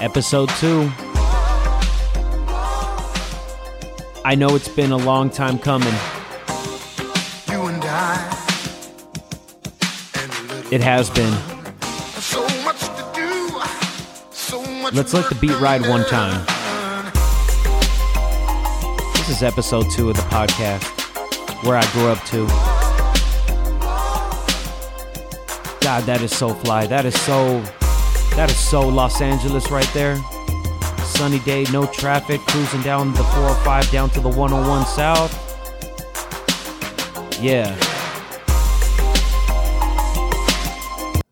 episode two. I know it's been a long time coming. You and I. And a little It has been. so much to do. So much Let's let the beat ride one time. This is episode two of the podcast, where I grew up to. God, that is so fly. That is so. That is so Los Angeles right there. Sunny day, no traffic, cruising down the 405 down to the 101 South. Yeah.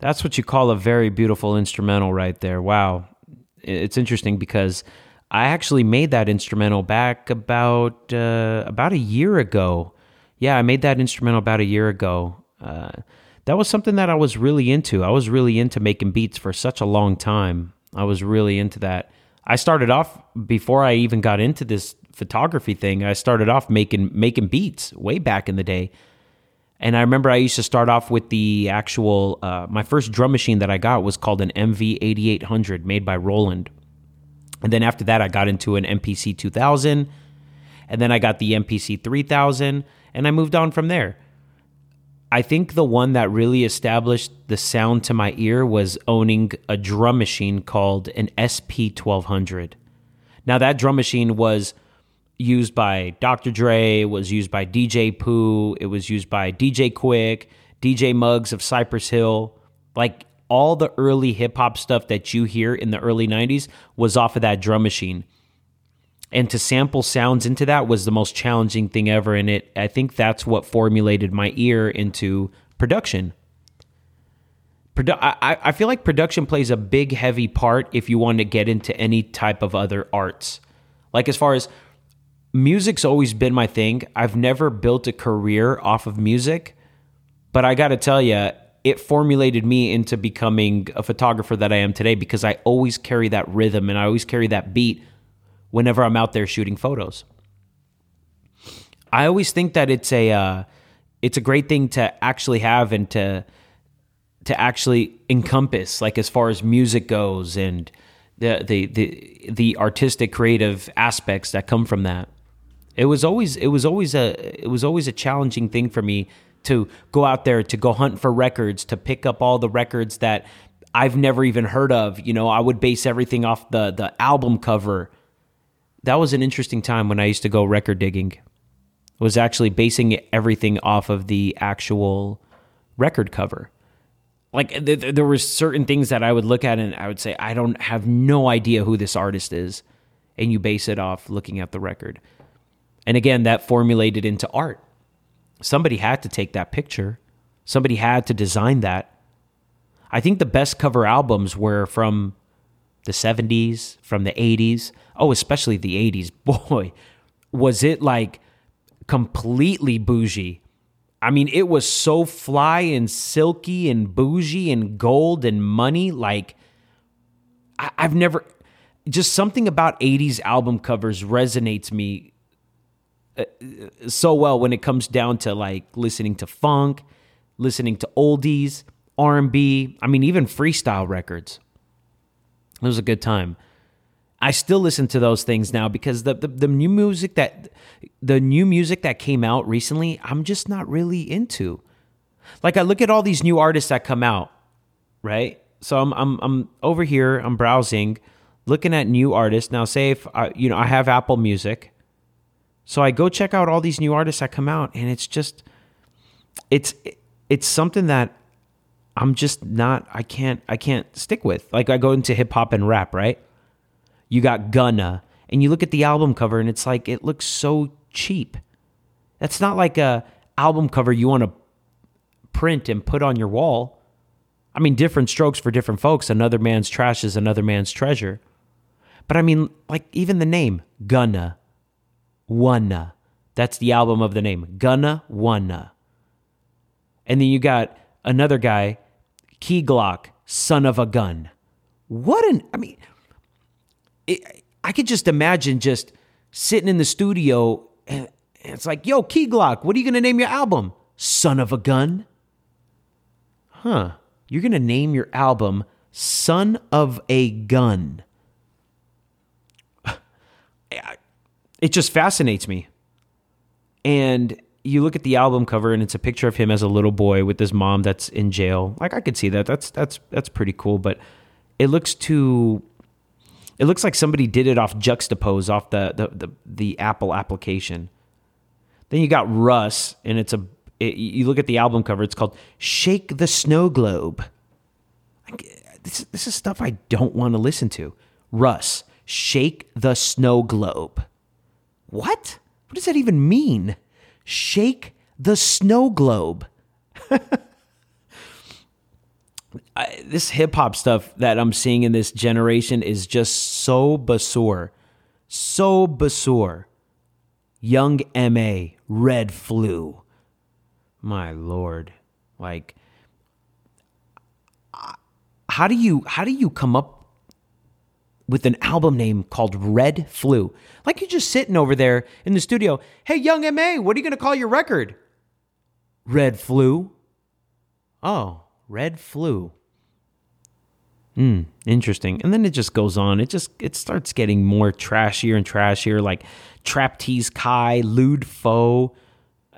That's what you call a very beautiful instrumental right there. Wow. It's interesting because I actually made that instrumental back about uh, about a year ago. Yeah, I made that instrumental about a year ago. Uh, that was something that I was really into. I was really into making beats for such a long time. I was really into that. I started off before I even got into this photography thing. I started off making making beats way back in the day. And I remember I used to start off with the actual, uh, my first drum machine that I got was called an MV8800 made by Roland. And then after that, I got into an MPC 2000. And then I got the MPC 3000. And I moved on from there. I think the one that really established the sound to my ear was owning a drum machine called an SP 1200. Now, that drum machine was used by Dr. Dre, was used by DJ Pooh, it was used by DJ Quik, DJ Muggs of Cypress Hill. Like all the early hip hop stuff that you hear in the early 90s was off of that drum machine. And to sample sounds into that was the most challenging thing ever. And it I think that's what formulated my ear into production. Produ- I, I feel like production plays a big, heavy part if you want to get into any type of other arts. Like, as far as music's always been my thing, I've never built a career off of music, but I got to tell you, it formulated me into becoming a photographer that I am today because I always carry that rhythm and I always carry that beat whenever I'm out there shooting photos. I always think that it's a uh, it's a great thing to actually have and to to actually encompass, like as far as music goes and the the the the artistic creative aspects that come from that. It was always it was always a it was always a challenging thing for me to go out there to go hunt for records to pick up all the records that I've never even heard of. You know, I would base everything off the the album cover. That was an interesting time when I used to go record digging. Was actually basing everything off of the actual record cover like th- th- there were certain things that I would look at and I would say I don't have no idea who this artist is and you base it off looking at the record. And again that formulated into art. Somebody had to take that picture. Somebody had to design that. I think the best cover albums were from the 70s, from the 80s. Oh, especially the 80s. Boy, was it like completely bougie I mean, it was so fly and silky and bougie and gold and money. Like, I, have never, just something about 80s album covers resonates me uh, so well when it comes down to like listening to funk, listening to oldies, R&B, I mean, even freestyle records. It was a good time. I still listen to those things now because the, the, the new music that the new music that came out recently, I'm just not really into. Like I look at all these new artists that come out, right? So I'm I'm I'm over here, I'm browsing, looking at new artists. Now say if I, you know, I have Apple Music. So I go check out all these new artists that come out and it's just it's it's something that I'm just not I can't I can't stick with. Like I go into hip hop and rap, right? You got Gunna, and you look at the album cover, and it's like it looks so cheap. That's not like a album cover you want to print and put on your wall. I mean, different strokes for different folks. Another man's trash is another man's treasure. But I mean, like even the name Gunna, Wunna. That's the album of the name Gunna Wunna. And then you got another guy, Key Glock, son of a gun. What an, I mean, it, I could just imagine just sitting in the studio and, and it's like, yo, Key Glock, what are you going to name your album? Son of a gun? Huh. You're going to name your album Son of a Gun. It just fascinates me. And you look at the album cover and it's a picture of him as a little boy with his mom that's in jail. Like I could see that. That's that's that's pretty cool, but it looks too it looks like somebody did it off juxtapose off the the the, the Apple application. Then you got Russ and it's a it, you look at the album cover it's called Shake the Snow Globe. This this is stuff I don't want to listen to. Russ, Shake the Snow Globe. What? What does that even mean? Shake the snow globe. I, this hip hop stuff that I'm seeing in this generation is just so basur. So basur. Young MA, Red Flu. My lord. Like how do you how do you come up with an album name called Red Flu. Like you're just sitting over there in the studio. Hey, young MA, what are you going to call your record? Red Flu. Oh, Red Flu. Hmm, interesting. And then it just goes on. It just it starts getting more trashier and trashier, like Trap Tease Kai, Lud Foe,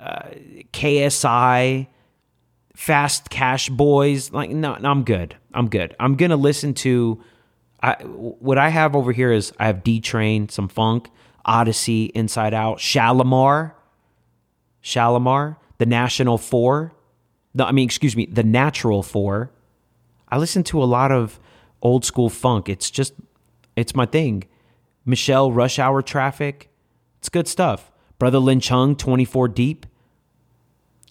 uh, KSI, Fast Cash Boys. Like, no, no, I'm good. I'm good. I'm gonna listen to I what I have over here is I have D Train, some funk, Odyssey, Inside Out, Shalamar, Shalamar, the National Four. No, I mean, excuse me, the Natural Four. I listen to a lot of old school funk. It's just, it's my thing. Michelle, Rush Hour Traffic. It's good stuff. Brother Lin Chung, 24 Deep.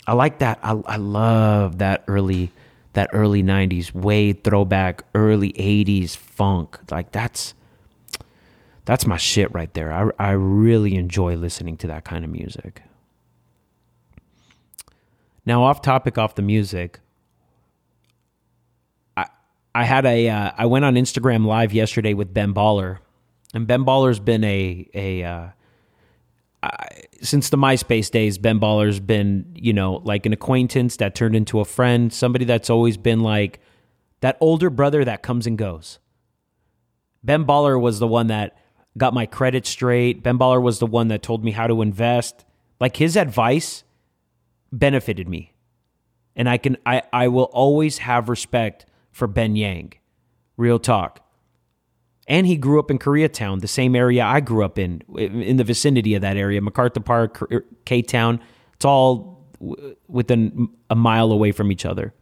I like that. I, I love that early that early 90s Wade throwback, early 80s funk. Like that's that's my shit right there. I I really enjoy listening to that kind of music. Now off topic off the music. I I had a uh, I went on Instagram live yesterday with Ben Baller. And Ben Baller's been a a uh, Since the MySpace days, Ben Baller's been, you know, like an acquaintance that turned into a friend, somebody that's always been like that older brother that comes and goes. Ben Baller was the one that got my credit straight. Ben Baller was the one that told me how to invest. Like his advice benefited me. And I can I I will always have respect for Ben Yang. Real talk and he grew up in Koreatown, the same area I grew up in, in the vicinity of that area, MacArthur Park, K Town. It's all within a mile away from each other.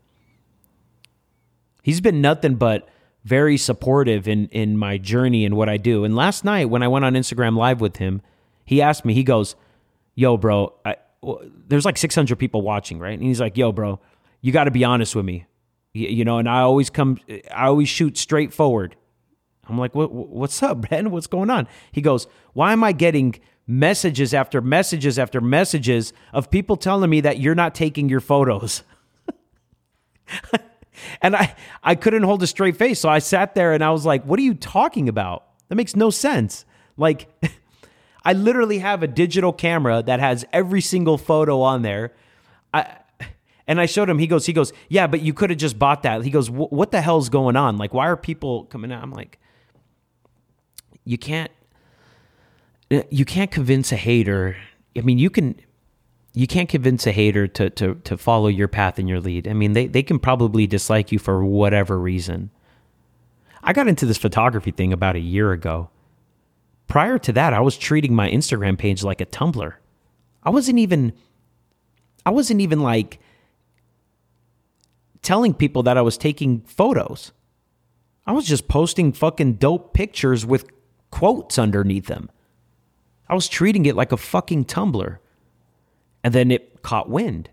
He's been nothing but very supportive in in my journey and what I do. And last night when I went on Instagram live with him, he asked me, he goes, "Yo, bro, I, well, there's like 600 people watching, right?" And he's like, "Yo, bro, you got to be honest with me." You know, and I always come I always shoot straight forward. I'm like, what, what's up, Ben? What's going on? He goes, why am I getting messages after messages after messages of people telling me that you're not taking your photos? and I, I couldn't hold a straight face. So I sat there and I was like, what are you talking about? That makes no sense. Like, I literally have a digital camera that has every single photo on there. I, and I showed him. He goes, he goes, yeah, but you could have just bought that. He goes, what the hell's going on? Like, why are people coming out? I'm like, you can't you can't convince a hater. I mean, you can you can't convince a hater to to to follow your path and your lead. I mean, they they can probably dislike you for whatever reason. I got into this photography thing about a year ago. Prior to that, I was treating my Instagram page like a Tumblr. I wasn't even I wasn't even like telling people that I was taking photos. I was just posting fucking dope pictures with quotes underneath them. I was treating it like a fucking Tumblr. And then it caught wind.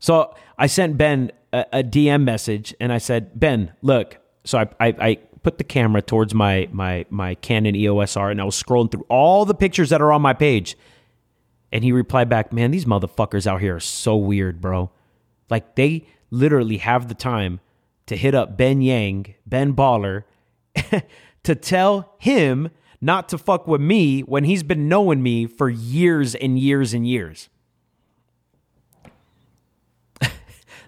So I sent Ben a, a DM message and I said, Ben, look. So I, I, I put the camera towards my, my, my Canon EOS R and I was scrolling through all the pictures that are on my page. And he replied back, Man, these motherfuckers out here are so weird, bro. Like they literally have the time to hit up Ben Yang, Ben Baller, to tell him not to fuck with me when he's been knowing me for years and years and years.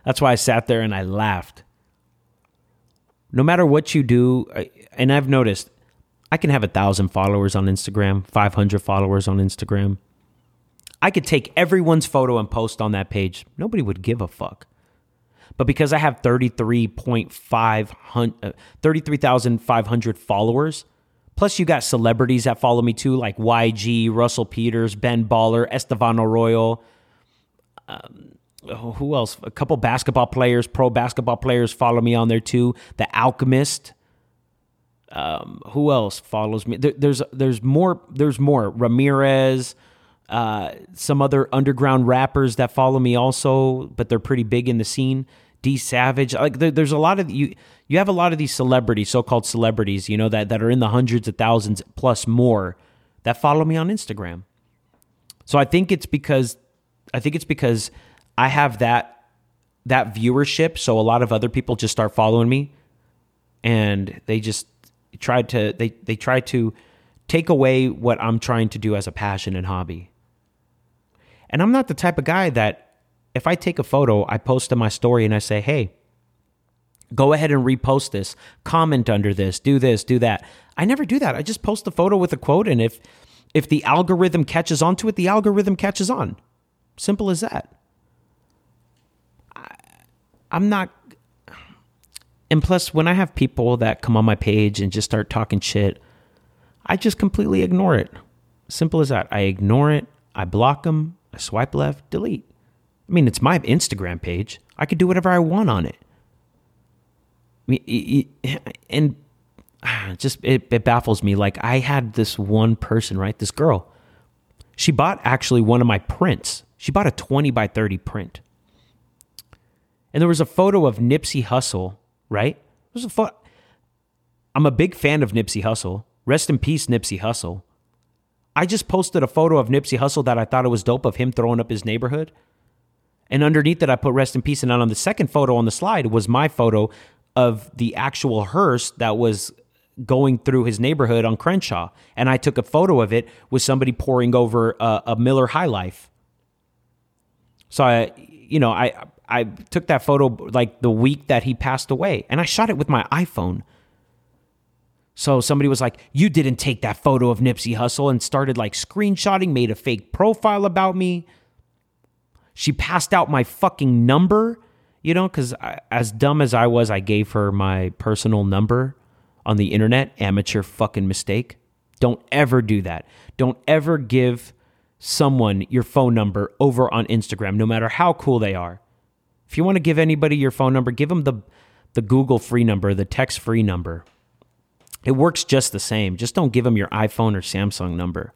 That's why I sat there and I laughed. No matter what you do, and I've noticed, I can have a thousand followers on Instagram, 500 followers on Instagram. I could take everyone's photo and post on that page. Nobody would give a fuck. But because I have 33.500 uh, 33,500 followers, plus you got celebrities that follow me too like YG, Russell Peters, Ben Baller, Esteban Arroyo, um, who else? A couple basketball players, pro basketball players follow me on there too. The Alchemist. Um, who else follows me? There, there's there's more. There's more. Ramirez. Uh, some other underground rappers that follow me also, but they're pretty big in the scene. D Savage, like there, there's a lot of you. You have a lot of these celebrities, so-called celebrities, you know that that are in the hundreds of thousands plus more that follow me on Instagram. So I think it's because I think it's because I have that that viewership, so a lot of other people just start following me, and they just tried to they they try to take away what I'm trying to do as a passion and hobby. And I'm not the type of guy that if I take a photo, I post to my story and I say, "Hey, go ahead and repost this, comment under this, do this, do that." I never do that. I just post the photo with a quote and if if the algorithm catches on to it, the algorithm catches on. Simple as that. I, I'm not and plus when I have people that come on my page and just start talking shit, I just completely ignore it. Simple as that. I ignore it. I block them. I swipe left, delete. I mean, it's my Instagram page. I could do whatever I want on it. I mean, and just it, it baffles me. Like I had this one person, right? This girl. She bought actually one of my prints. She bought a 20 by 30 print. And there was a photo of Nipsey Hussle, right? There was a photo. I'm a big fan of Nipsey Hussle. Rest in peace, Nipsey Hussle. I just posted a photo of Nipsey Hussle that I thought it was dope of him throwing up his neighborhood. And underneath that, I put rest in peace. And on the second photo on the slide was my photo of the actual hearse that was going through his neighborhood on Crenshaw. And I took a photo of it with somebody pouring over a, a Miller High Life. So I, you know, I I took that photo like the week that he passed away, and I shot it with my iPhone. So somebody was like, "You didn't take that photo of Nipsey Hussle," and started like screenshotting, made a fake profile about me. She passed out my fucking number, you know, because as dumb as I was, I gave her my personal number on the internet. Amateur fucking mistake. Don't ever do that. Don't ever give someone your phone number over on Instagram, no matter how cool they are. If you want to give anybody your phone number, give them the the Google free number, the text free number. It works just the same. Just don't give them your iPhone or Samsung number.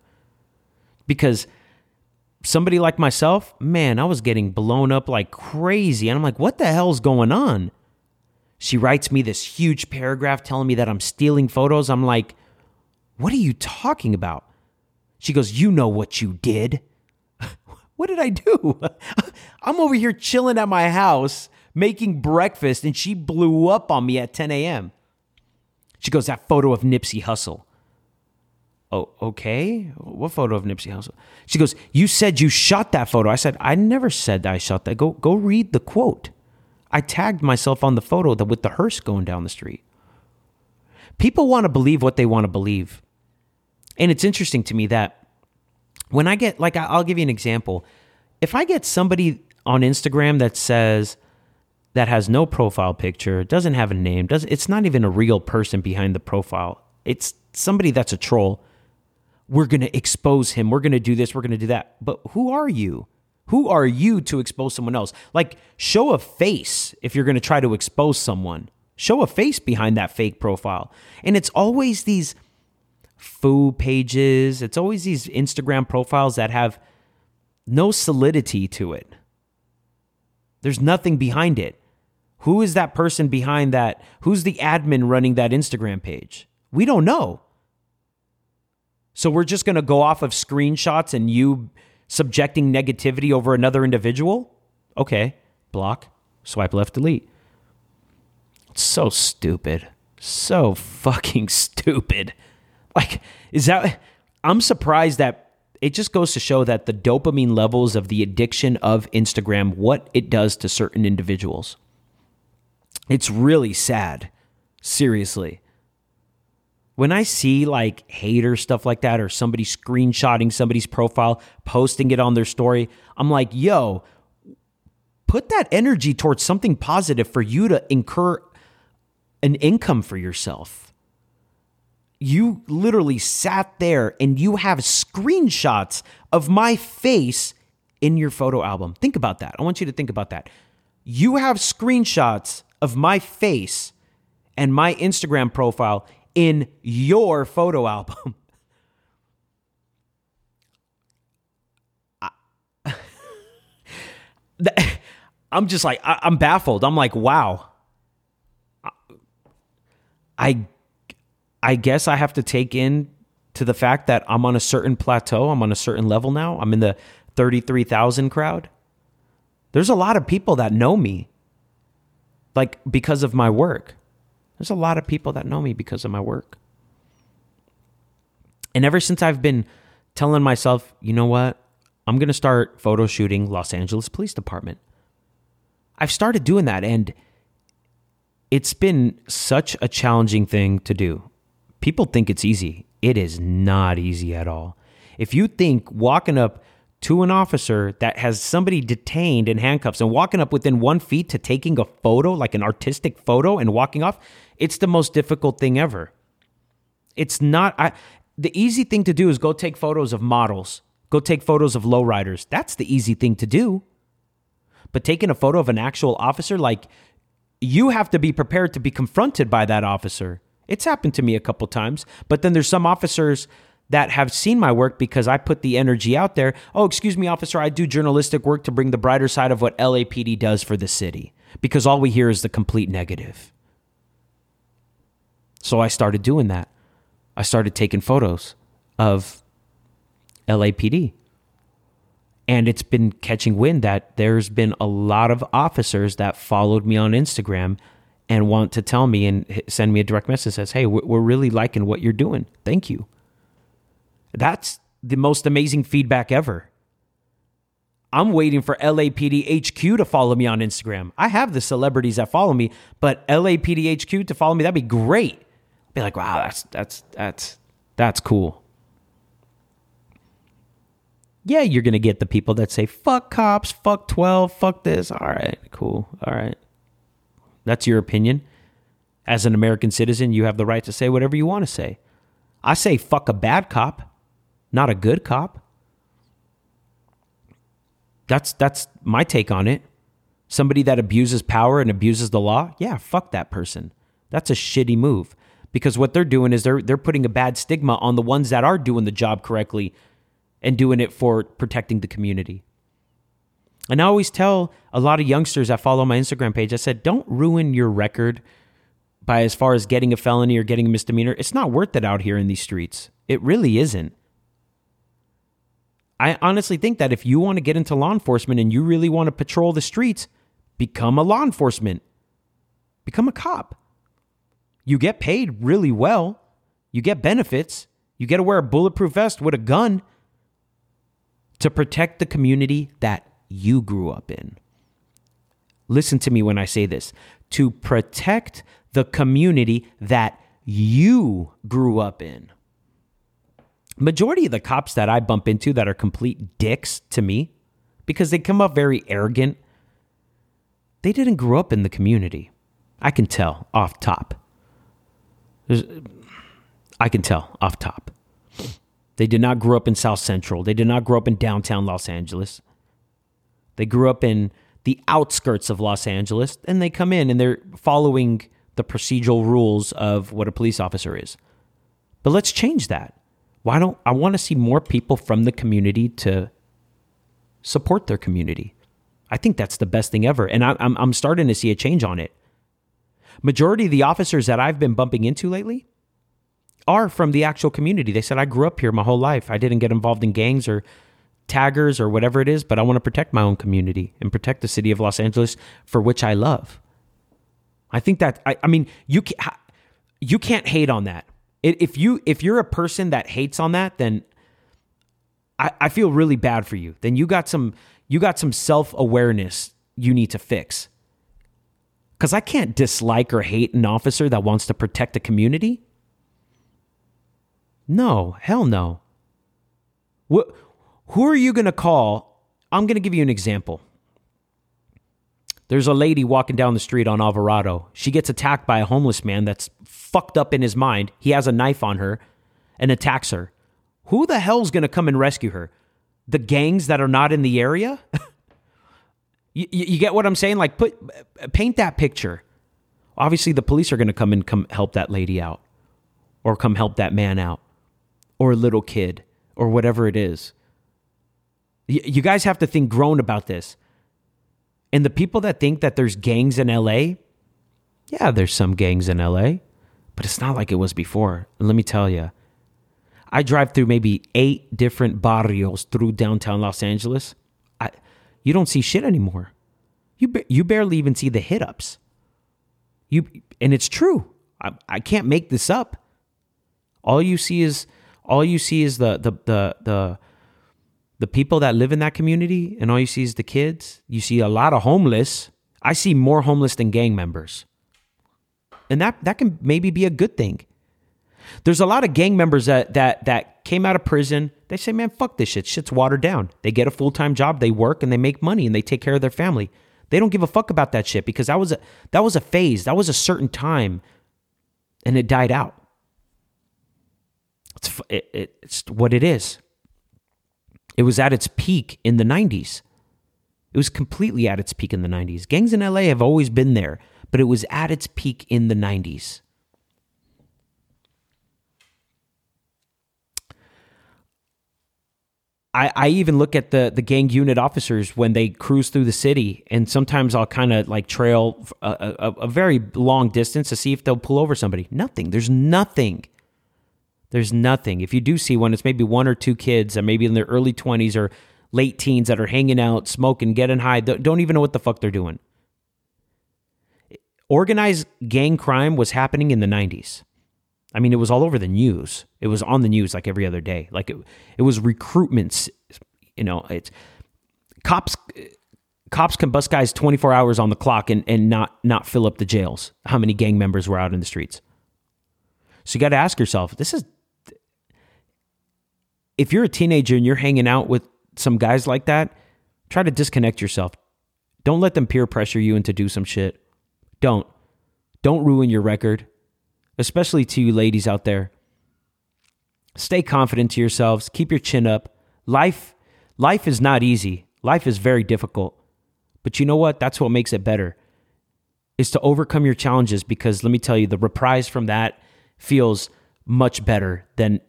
Because somebody like myself, man, I was getting blown up like crazy. And I'm like, what the hell's going on? She writes me this huge paragraph telling me that I'm stealing photos. I'm like, what are you talking about? She goes, You know what you did. what did I do? I'm over here chilling at my house making breakfast and she blew up on me at 10 a.m. She goes, That photo of Nipsey Hussle. Oh, okay. What photo of Nipsey Hussle? She goes, You said you shot that photo. I said, I never said I shot that. Go, go read the quote. I tagged myself on the photo that with the hearse going down the street. People want to believe what they want to believe. And it's interesting to me that when I get, like, I'll give you an example. If I get somebody on Instagram that says, that has no profile picture, doesn't have a name, doesn't it's not even a real person behind the profile. It's somebody that's a troll. We're going to expose him. We're going to do this, we're going to do that. But who are you? Who are you to expose someone else? Like show a face if you're going to try to expose someone. Show a face behind that fake profile. And it's always these foo pages, it's always these Instagram profiles that have no solidity to it. There's nothing behind it. Who is that person behind that? Who's the admin running that Instagram page? We don't know. So we're just going to go off of screenshots and you subjecting negativity over another individual? Okay, block, swipe left, delete. It's so stupid. So fucking stupid. Like, is that. I'm surprised that it just goes to show that the dopamine levels of the addiction of Instagram, what it does to certain individuals. It's really sad. Seriously. When I see like hater stuff like that or somebody screenshotting somebody's profile, posting it on their story, I'm like, yo, put that energy towards something positive for you to incur an income for yourself. You literally sat there and you have screenshots of my face in your photo album. Think about that. I want you to think about that. You have screenshots of my face and my Instagram profile in your photo album. I'm just like I, am baffled. I'm like, wow. I I guess I have to take in to the fact that I'm on a certain plateau. I'm on a certain level now. I'm in the 33,000 crowd. There's a lot of people that know me like because of my work. There's a lot of people that know me because of my work. And ever since I've been telling myself, you know what? I'm going to start photo shooting Los Angeles Police Department. I've started doing that and it's been such a challenging thing to do. People think it's easy. It is not easy at all. If you think walking up to an officer that has somebody detained in handcuffs and walking up within one feet to taking a photo, like an artistic photo, and walking off, it's the most difficult thing ever. It's not, I, the easy thing to do is go take photos of models, go take photos of lowriders. That's the easy thing to do. But taking a photo of an actual officer, like you have to be prepared to be confronted by that officer. It's happened to me a couple times, but then there's some officers that have seen my work because I put the energy out there. Oh, excuse me, officer, I do journalistic work to bring the brighter side of what LAPD does for the city because all we hear is the complete negative. So I started doing that. I started taking photos of LAPD. And it's been catching wind that there's been a lot of officers that followed me on Instagram and want to tell me and send me a direct message says, Hey, we're really liking what you're doing. Thank you. That's the most amazing feedback ever. I'm waiting for LAPD HQ to follow me on Instagram. I have the celebrities that follow me, but LAPD HQ to follow me, that'd be great. I'd Be like, wow, that's that's that's that's cool. Yeah, you're gonna get the people that say, fuck cops, fuck 12, fuck this. All right, cool. All right. That's your opinion. As an American citizen, you have the right to say whatever you want to say. I say fuck a bad cop not a good cop. That's that's my take on it. Somebody that abuses power and abuses the law, yeah, fuck that person. That's a shitty move because what they're doing is they're they're putting a bad stigma on the ones that are doing the job correctly and doing it for protecting the community. And I always tell a lot of youngsters that follow my Instagram page, I said, don't ruin your record by as far as getting a felony or getting a misdemeanor. It's not worth it out here in these streets. It really isn't. I honestly think that if you want to get into law enforcement and you really want to patrol the streets, become a law enforcement, become a cop. You get paid really well, you get benefits, you get to wear a bulletproof vest with a gun to protect the community that you grew up in. Listen to me when I say this. To protect the community that you grew up in majority of the cops that I bump into that are complete dicks to me because they come up very arrogant. They didn't grow up in the community. I can tell off top. There's, I can tell off top. They did not grow up in South Central. They did not grow up in downtown Los Angeles. They grew up in the outskirts of Los Angeles and they come in and they're following the procedural rules of what a police officer is. But let's change that why don't I want to see more people from the community to support their community? I think that's the best thing ever. And I, I'm, I'm starting to see a change on it. Majority of the officers that I've been bumping into lately are from the actual community. They said, I grew up here my whole life. I didn't get involved in gangs or taggers or whatever it is, but I want to protect my own community and protect the city of Los Angeles for which I love. I think that, I, I mean, you, can, you can't hate on that if you if you're a person that hates on that, then I, I feel really bad for you. Then you got some you got some self awareness you need to fix. Because I can't dislike or hate an officer that wants to protect the community. No, hell no. What, who are you going to call? I'm going to give you an example. There's a lady walking down the street on Alvarado. She gets attacked by a homeless man that's fucked up in his mind. He has a knife on her and attacks her. Who the hell's going to come and rescue her? The gangs that are not in the area? you, you get what I'm saying? Like put paint that picture. Obviously the police are going to come and come help that lady out or come help that man out or a little kid or whatever it is. You guys have to think grown about this. And the people that think that there's gangs in LA, yeah, there's some gangs in LA, but it's not like it was before. Let me tell you, I drive through maybe eight different barrios through downtown Los Angeles. I, you don't see shit anymore. You you barely even see the hit ups. You and it's true. I, I can't make this up. All you see is all you see is the the the the the people that live in that community, and all you see is the kids. You see a lot of homeless. I see more homeless than gang members, and that that can maybe be a good thing. There's a lot of gang members that that that came out of prison. They say, "Man, fuck this shit. Shit's watered down." They get a full time job, they work, and they make money, and they take care of their family. They don't give a fuck about that shit because that was a that was a phase. That was a certain time, and it died out. It's it, it, it's what it is. It was at its peak in the 90s. It was completely at its peak in the 90s. Gangs in LA have always been there, but it was at its peak in the 90s. I, I even look at the the gang unit officers when they cruise through the city, and sometimes I'll kind of like trail a, a, a very long distance to see if they'll pull over somebody. Nothing. There's nothing. There's nothing. If you do see one, it's maybe one or two kids, and maybe in their early 20s or late teens that are hanging out, smoking, getting high, don't even know what the fuck they're doing. Organized gang crime was happening in the 90s. I mean, it was all over the news. It was on the news like every other day. Like it, it was recruitments. You know, it's cops. Cops can bust guys 24 hours on the clock and, and not not fill up the jails. How many gang members were out in the streets? So you got to ask yourself: This is if you're a teenager and you're hanging out with some guys like that, try to disconnect yourself. Don't let them peer pressure you into do some shit. Don't. Don't ruin your record especially to you ladies out there. Stay confident to yourselves. Keep your chin up. Life, life is not easy. Life is very difficult. But you know what? That's what makes it better. Is to overcome your challenges because let me tell you, the reprise from that feels much better than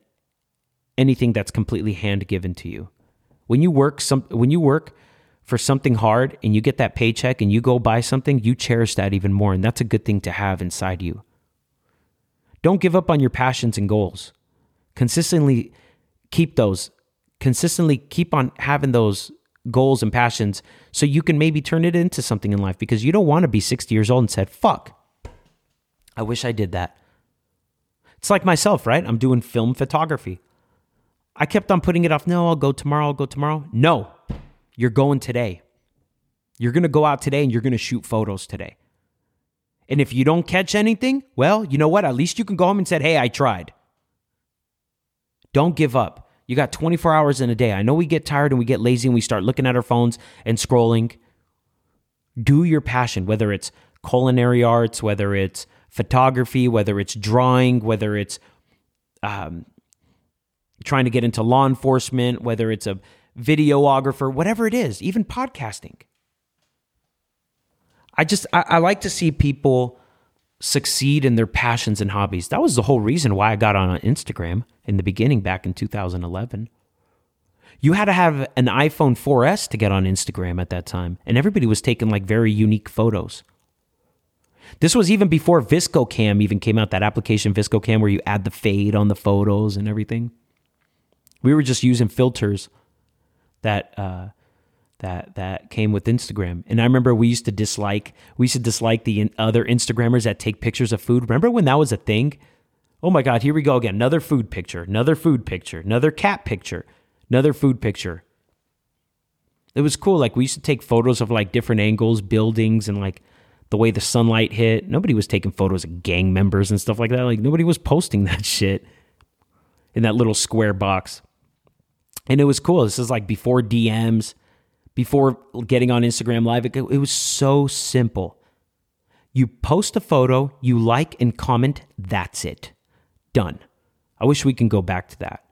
anything that's completely hand given to you. When you work some when you work for something hard and you get that paycheck and you go buy something, you cherish that even more and that's a good thing to have inside you. Don't give up on your passions and goals. Consistently keep those. Consistently keep on having those goals and passions so you can maybe turn it into something in life because you don't want to be 60 years old and said, fuck, I wish I did that. It's like myself, right? I'm doing film photography. I kept on putting it off. No, I'll go tomorrow. I'll go tomorrow. No, you're going today. You're going to go out today and you're going to shoot photos today. And if you don't catch anything, well, you know what? At least you can go home and say, hey, I tried. Don't give up. You got 24 hours in a day. I know we get tired and we get lazy and we start looking at our phones and scrolling. Do your passion, whether it's culinary arts, whether it's photography, whether it's drawing, whether it's um, trying to get into law enforcement, whether it's a videographer, whatever it is, even podcasting. I just I, I like to see people succeed in their passions and hobbies. That was the whole reason why I got on Instagram in the beginning back in 2011. You had to have an iPhone 4S to get on Instagram at that time, and everybody was taking like very unique photos. This was even before VSCO Cam even came out, that application VSCO Cam where you add the fade on the photos and everything. We were just using filters that uh, that that came with Instagram. And I remember we used to dislike we used to dislike the other Instagrammers that take pictures of food. Remember when that was a thing? Oh my god, here we go again. Another food picture, another food picture, another cat picture, another food picture. It was cool like we used to take photos of like different angles, buildings and like the way the sunlight hit. Nobody was taking photos of gang members and stuff like that. Like nobody was posting that shit. in that little square box. And it was cool. This is like before DMs, before getting on Instagram Live. It, it was so simple. You post a photo, you like and comment, that's it. Done. I wish we can go back to that.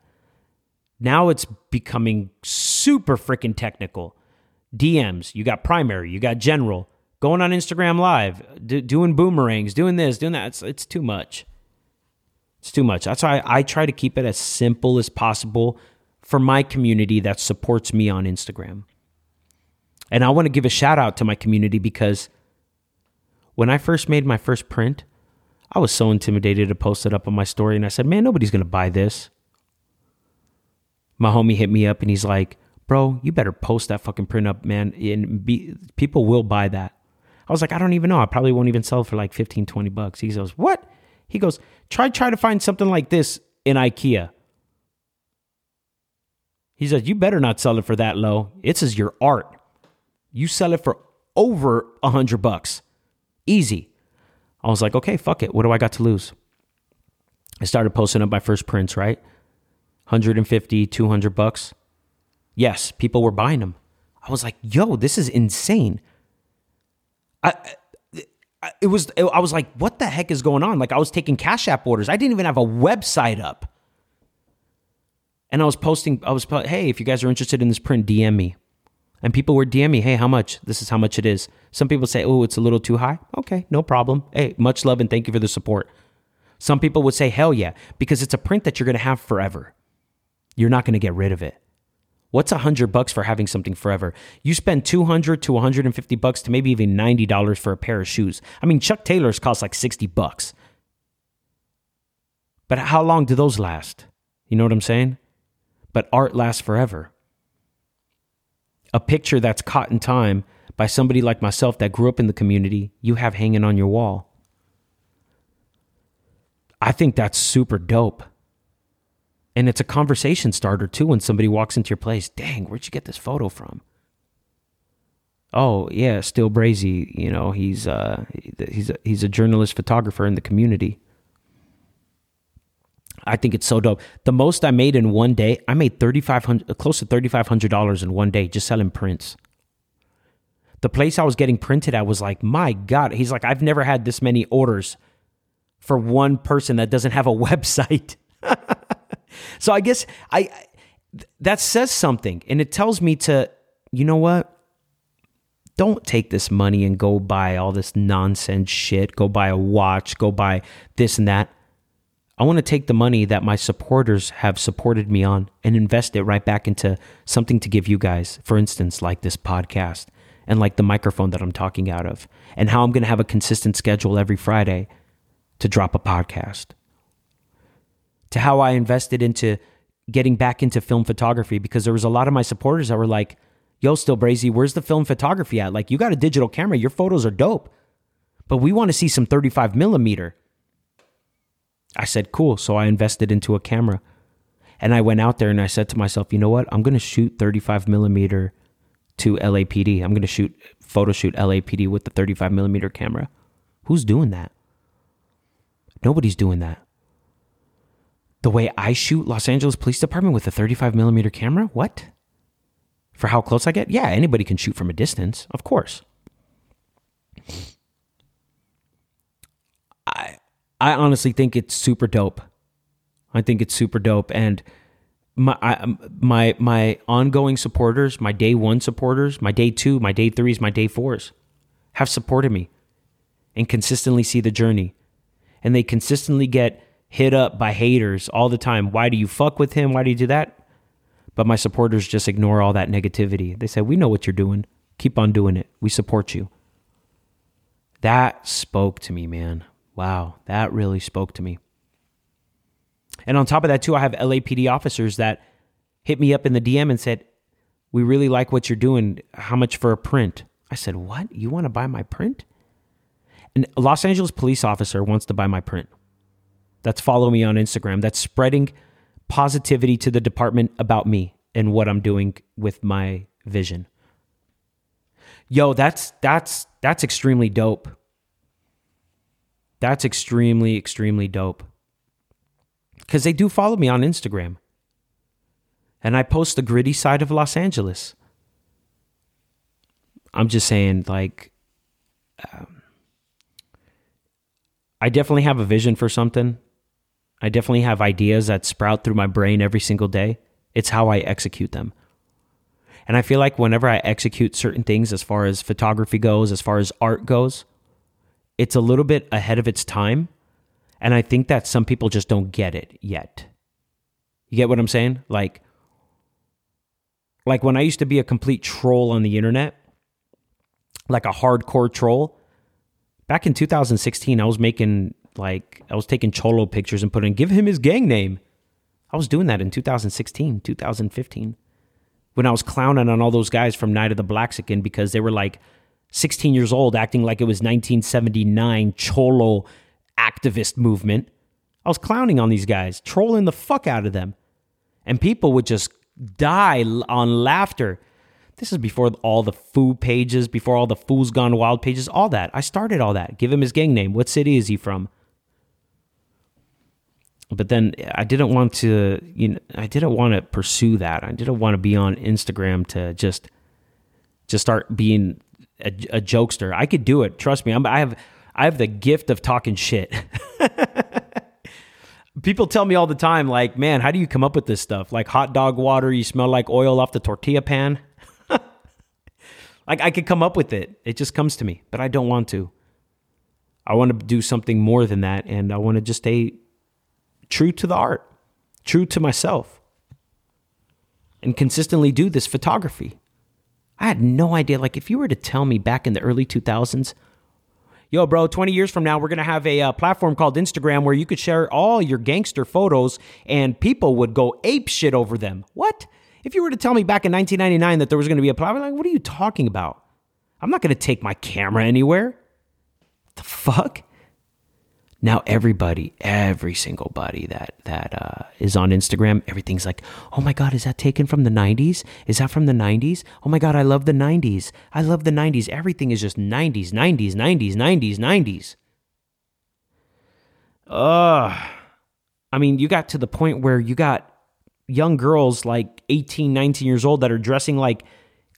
Now it's becoming super freaking technical. DMs, you got primary, you got general, going on Instagram Live, doing boomerangs, doing this, doing that. It's, it's too much. It's too much. That's why I, I try to keep it as simple as possible for my community that supports me on Instagram. And I want to give a shout out to my community because when I first made my first print, I was so intimidated to post it up on my story. And I said, man, nobody's going to buy this. My homie hit me up and he's like, bro, you better post that fucking print up, man. And be, people will buy that. I was like, I don't even know. I probably won't even sell for like 15, 20 bucks. He goes, what? He goes, try, try to find something like this in Ikea. He says, you better not sell it for that low. It's as your art. You sell it for over a hundred bucks. Easy. I was like, okay, fuck it. What do I got to lose? I started posting up my first prints, right? 150, 200 bucks. Yes, people were buying them. I was like, yo, this is insane. I it was I was like, what the heck is going on? Like I was taking Cash App orders. I didn't even have a website up. And I was posting, I was, hey, if you guys are interested in this print, DM me. And people were DM me, hey, how much? This is how much it is. Some people say, oh, it's a little too high. Okay, no problem. Hey, much love and thank you for the support. Some people would say, hell yeah, because it's a print that you're going to have forever. You're not going to get rid of it. What's a hundred bucks for having something forever? You spend 200 to 150 bucks to maybe even $90 for a pair of shoes. I mean, Chuck Taylor's cost like 60 bucks. But how long do those last? You know what I'm saying? But art lasts forever a picture that's caught in time by somebody like myself that grew up in the community, you have hanging on your wall. I think that's super dope. And it's a conversation starter too when somebody walks into your place. Dang, where'd you get this photo from? Oh yeah, Still Brazy. You know he's uh, he's a, he's a journalist photographer in the community. I think it's so dope. The most I made in one day, I made thirty five hundred, close to thirty five hundred dollars in one day just selling prints. The place I was getting printed at was like, my God. He's like, I've never had this many orders for one person that doesn't have a website. so I guess I that says something, and it tells me to, you know what? Don't take this money and go buy all this nonsense shit. Go buy a watch. Go buy this and that I want to take the money that my supporters have supported me on and invest it right back into something to give you guys. For instance, like this podcast and like the microphone that I'm talking out of, and how I'm going to have a consistent schedule every Friday to drop a podcast. To how I invested into getting back into film photography because there was a lot of my supporters that were like, "Yo, still Brazy, where's the film photography at? Like, you got a digital camera, your photos are dope, but we want to see some 35 millimeter." I said, cool. So I invested into a camera. And I went out there and I said to myself, you know what? I'm going to shoot 35 millimeter to LAPD. I'm going to shoot photo shoot LAPD with the 35 millimeter camera. Who's doing that? Nobody's doing that. The way I shoot Los Angeles Police Department with a 35 millimeter camera? What? For how close I get? Yeah, anybody can shoot from a distance, of course. I honestly think it's super dope. I think it's super dope, and my I, my my ongoing supporters, my day one supporters, my day two, my day threes, my day fours, have supported me, and consistently see the journey, and they consistently get hit up by haters all the time. Why do you fuck with him? Why do you do that? But my supporters just ignore all that negativity. They say, "We know what you're doing. Keep on doing it. We support you." That spoke to me, man. Wow, that really spoke to me. And on top of that, too, I have LAPD officers that hit me up in the DM and said, We really like what you're doing. How much for a print? I said, What? You want to buy my print? And a Los Angeles police officer wants to buy my print. That's follow me on Instagram. That's spreading positivity to the department about me and what I'm doing with my vision. Yo, that's that's that's extremely dope. That's extremely, extremely dope. Because they do follow me on Instagram. And I post the gritty side of Los Angeles. I'm just saying, like, um, I definitely have a vision for something. I definitely have ideas that sprout through my brain every single day. It's how I execute them. And I feel like whenever I execute certain things, as far as photography goes, as far as art goes, it's a little bit ahead of its time. And I think that some people just don't get it yet. You get what I'm saying? Like, like when I used to be a complete troll on the internet, like a hardcore troll, back in 2016, I was making like I was taking cholo pictures and putting give him his gang name. I was doing that in 2016, 2015 when I was clowning on all those guys from Night of the Blaxican because they were like 16 years old acting like it was 1979 cholo activist movement. I was clowning on these guys, trolling the fuck out of them. And people would just die on laughter. This is before all the foo pages, before all the fools gone wild pages, all that. I started all that. Give him his gang name. What city is he from? but then I didn't want to, you know, I didn't want to pursue that. I didn't want to be on Instagram to just, just start being a, a jokester. I could do it. Trust me. I'm, I have, I have the gift of talking shit. People tell me all the time, like, man, how do you come up with this stuff? Like hot dog water, you smell like oil off the tortilla pan. like I could come up with it. It just comes to me, but I don't want to. I want to do something more than that, and I want to just stay true to the art, true to myself, and consistently do this photography. I had no idea. Like, if you were to tell me back in the early 2000s, yo, bro, 20 years from now, we're going to have a uh, platform called Instagram where you could share all your gangster photos and people would go ape shit over them. What? If you were to tell me back in 1999 that there was going to be a platform, like, what are you talking about? I'm not going to take my camera anywhere. The fuck? Now everybody, every single body that that uh, is on Instagram, everything's like, oh my god, is that taken from the '90s? Is that from the '90s? Oh my god, I love the '90s. I love the '90s. Everything is just '90s, '90s, '90s, '90s, '90s. Ugh. I mean, you got to the point where you got young girls like 18, 19 years old that are dressing like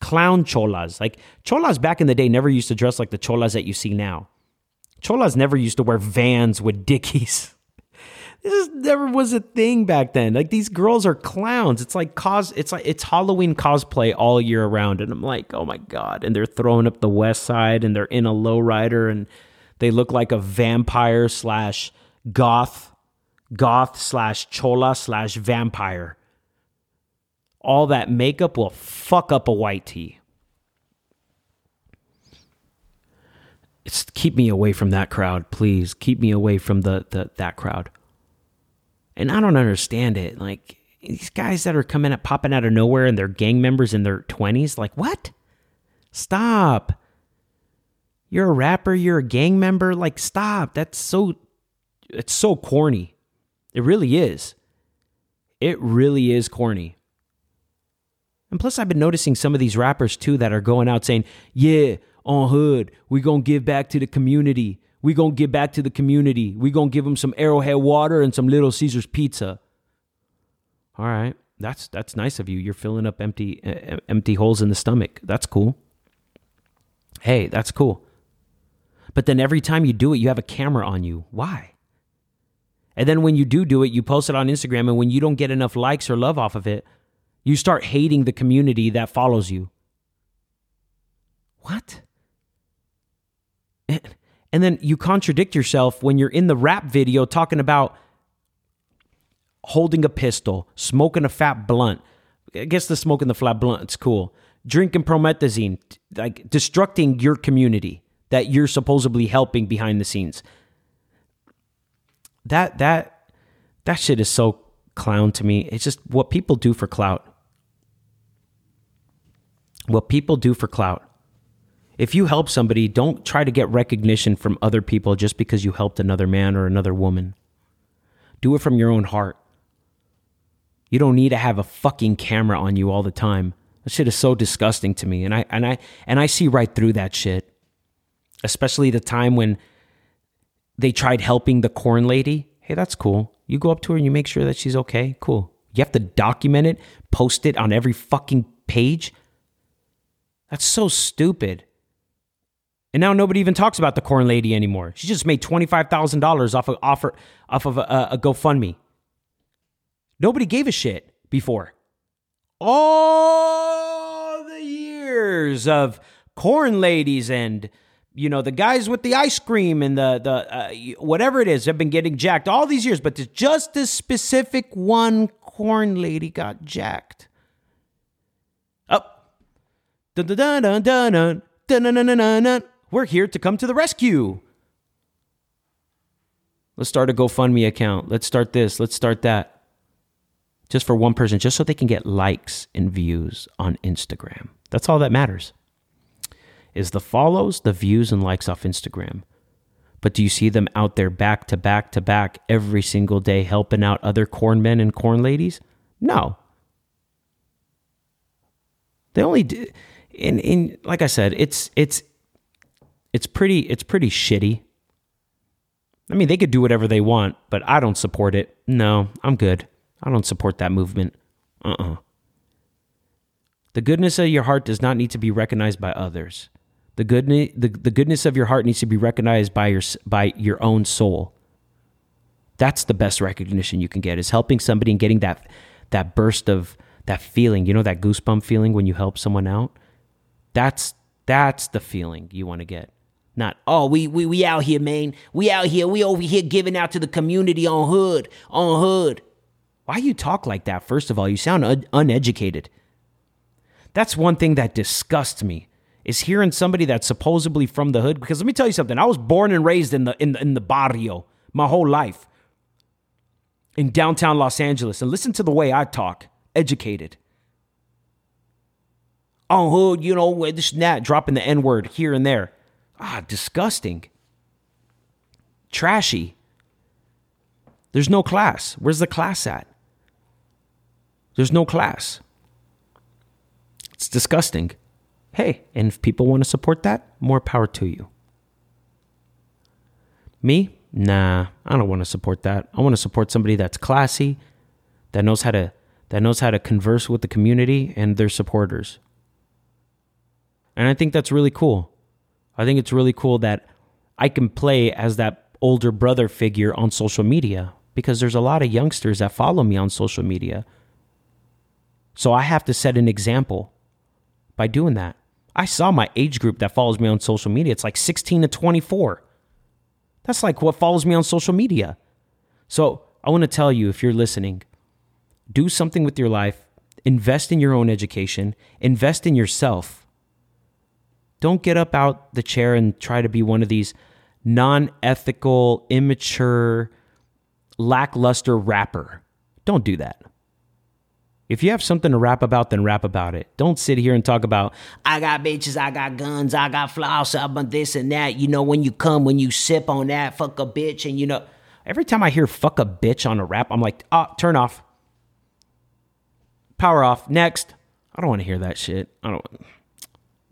clown cholas. Like cholas back in the day never used to dress like the cholas that you see now. Cholas never used to wear vans with dickies. This never was a thing back then. Like these girls are clowns. It's like cos it's like it's Halloween cosplay all year around. And I'm like, oh my God. And they're throwing up the west side and they're in a lowrider and they look like a vampire slash goth, goth slash chola slash vampire. All that makeup will fuck up a white tee. It's keep me away from that crowd, please. Keep me away from the, the that crowd. And I don't understand it. Like these guys that are coming up popping out of nowhere and they're gang members in their 20s, like what? Stop. You're a rapper, you're a gang member, like stop. That's so it's so corny. It really is. It really is corny. And plus I've been noticing some of these rappers too that are going out saying, "Yeah, on hood. We gonna give back to the community. We gonna give back to the community. We gonna give them some Arrowhead water and some Little Caesars pizza. All right, that's that's nice of you. You're filling up empty uh, empty holes in the stomach. That's cool. Hey, that's cool. But then every time you do it, you have a camera on you. Why? And then when you do do it, you post it on Instagram, and when you don't get enough likes or love off of it, you start hating the community that follows you. What? And then you contradict yourself when you're in the rap video talking about holding a pistol, smoking a fat blunt. I guess the smoking the flat blunt it's cool. Drinking promethazine, like destructing your community that you're supposedly helping behind the scenes. That that that shit is so clown to me. It's just what people do for clout. What people do for clout. If you help somebody, don't try to get recognition from other people just because you helped another man or another woman. Do it from your own heart. You don't need to have a fucking camera on you all the time. That shit is so disgusting to me. And I and I and I see right through that shit. Especially the time when they tried helping the corn lady. Hey, that's cool. You go up to her and you make sure that she's okay. Cool. You have to document it, post it on every fucking page. That's so stupid. And now nobody even talks about the corn lady anymore. She just made twenty five thousand dollars off of off of a, a GoFundMe. Nobody gave a shit before. All the years of corn ladies and you know the guys with the ice cream and the the uh, whatever it is have been getting jacked all these years, but just this specific one corn lady got jacked. Up. Dun dun dun dun dun dun dun dun dun dun. We're here to come to the rescue. Let's start a GoFundMe account. Let's start this. Let's start that. Just for one person, just so they can get likes and views on Instagram. That's all that matters. Is the follows, the views, and likes off Instagram. But do you see them out there back to back to back every single day helping out other corn men and corn ladies? No. They only do, in in like I said, it's it's it's pretty it's pretty shitty. I mean, they could do whatever they want, but I don't support it. No, I'm good. I don't support that movement. Uh-uh. The goodness of your heart does not need to be recognized by others. The goodness the, the goodness of your heart needs to be recognized by your by your own soul. That's the best recognition you can get is helping somebody and getting that that burst of that feeling, you know that goosebump feeling when you help someone out? That's that's the feeling you want to get. Not, oh, we, we we out here, man. We out here. We over here giving out to the community on hood, on hood. Why you talk like that? First of all, you sound un- uneducated. That's one thing that disgusts me is hearing somebody that's supposedly from the hood. Because let me tell you something. I was born and raised in the in the, in the barrio my whole life in downtown Los Angeles, and listen to the way I talk. Educated. On hood, you know, this and that, dropping the N word here and there. Ah, disgusting. Trashy. There's no class. Where's the class at? There's no class. It's disgusting. Hey, and if people want to support that, more power to you. Me? Nah, I don't want to support that. I want to support somebody that's classy, that knows how to that knows how to converse with the community and their supporters. And I think that's really cool. I think it's really cool that I can play as that older brother figure on social media because there's a lot of youngsters that follow me on social media. So I have to set an example by doing that. I saw my age group that follows me on social media. It's like 16 to 24. That's like what follows me on social media. So I want to tell you if you're listening, do something with your life, invest in your own education, invest in yourself. Don't get up out the chair and try to be one of these non ethical, immature, lackluster rapper. Don't do that. If you have something to rap about, then rap about it. Don't sit here and talk about, I got bitches, I got guns, I got flouse, I got this and that. You know, when you come, when you sip on that, fuck a bitch. And you know, every time I hear fuck a bitch on a rap, I'm like, oh, turn off. Power off. Next. I don't want to hear that shit. I don't.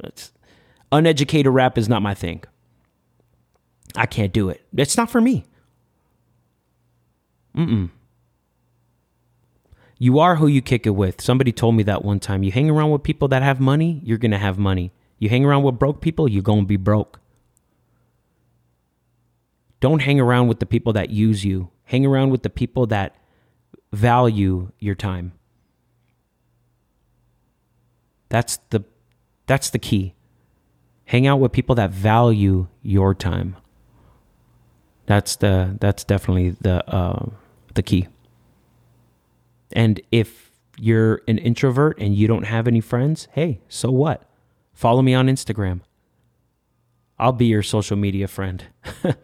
It's uneducated rap is not my thing. I can't do it. It's not for me. Mm-mm. You are who you kick it with. Somebody told me that one time. You hang around with people that have money, you're going to have money. You hang around with broke people, you're going to be broke. Don't hang around with the people that use you. Hang around with the people that value your time. That's the that's the key. Hang out with people that value your time. That's the that's definitely the uh, the key. And if you're an introvert and you don't have any friends, hey, so what? Follow me on Instagram. I'll be your social media friend.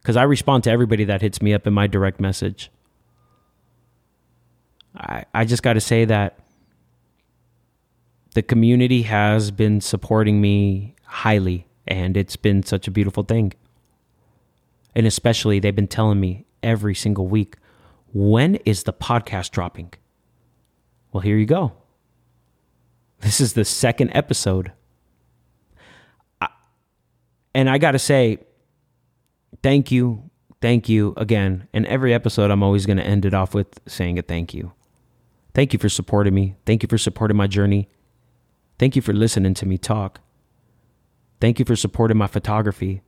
Because I respond to everybody that hits me up in my direct message. I, I just got to say that the community has been supporting me highly, and it's been such a beautiful thing. And especially, they've been telling me every single week when is the podcast dropping? Well, here you go. This is the second episode. I, and I got to say, thank you. thank you again. And every episode, I'm always going to end it off with saying a thank you. Thank you for supporting me. Thank you for supporting my journey. Thank you for listening to me talk. Thank you for supporting my photography.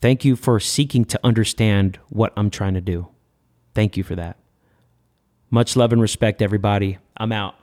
Thank you for seeking to understand what I'm trying to do. Thank you for that. Much love and respect, everybody. I'm out.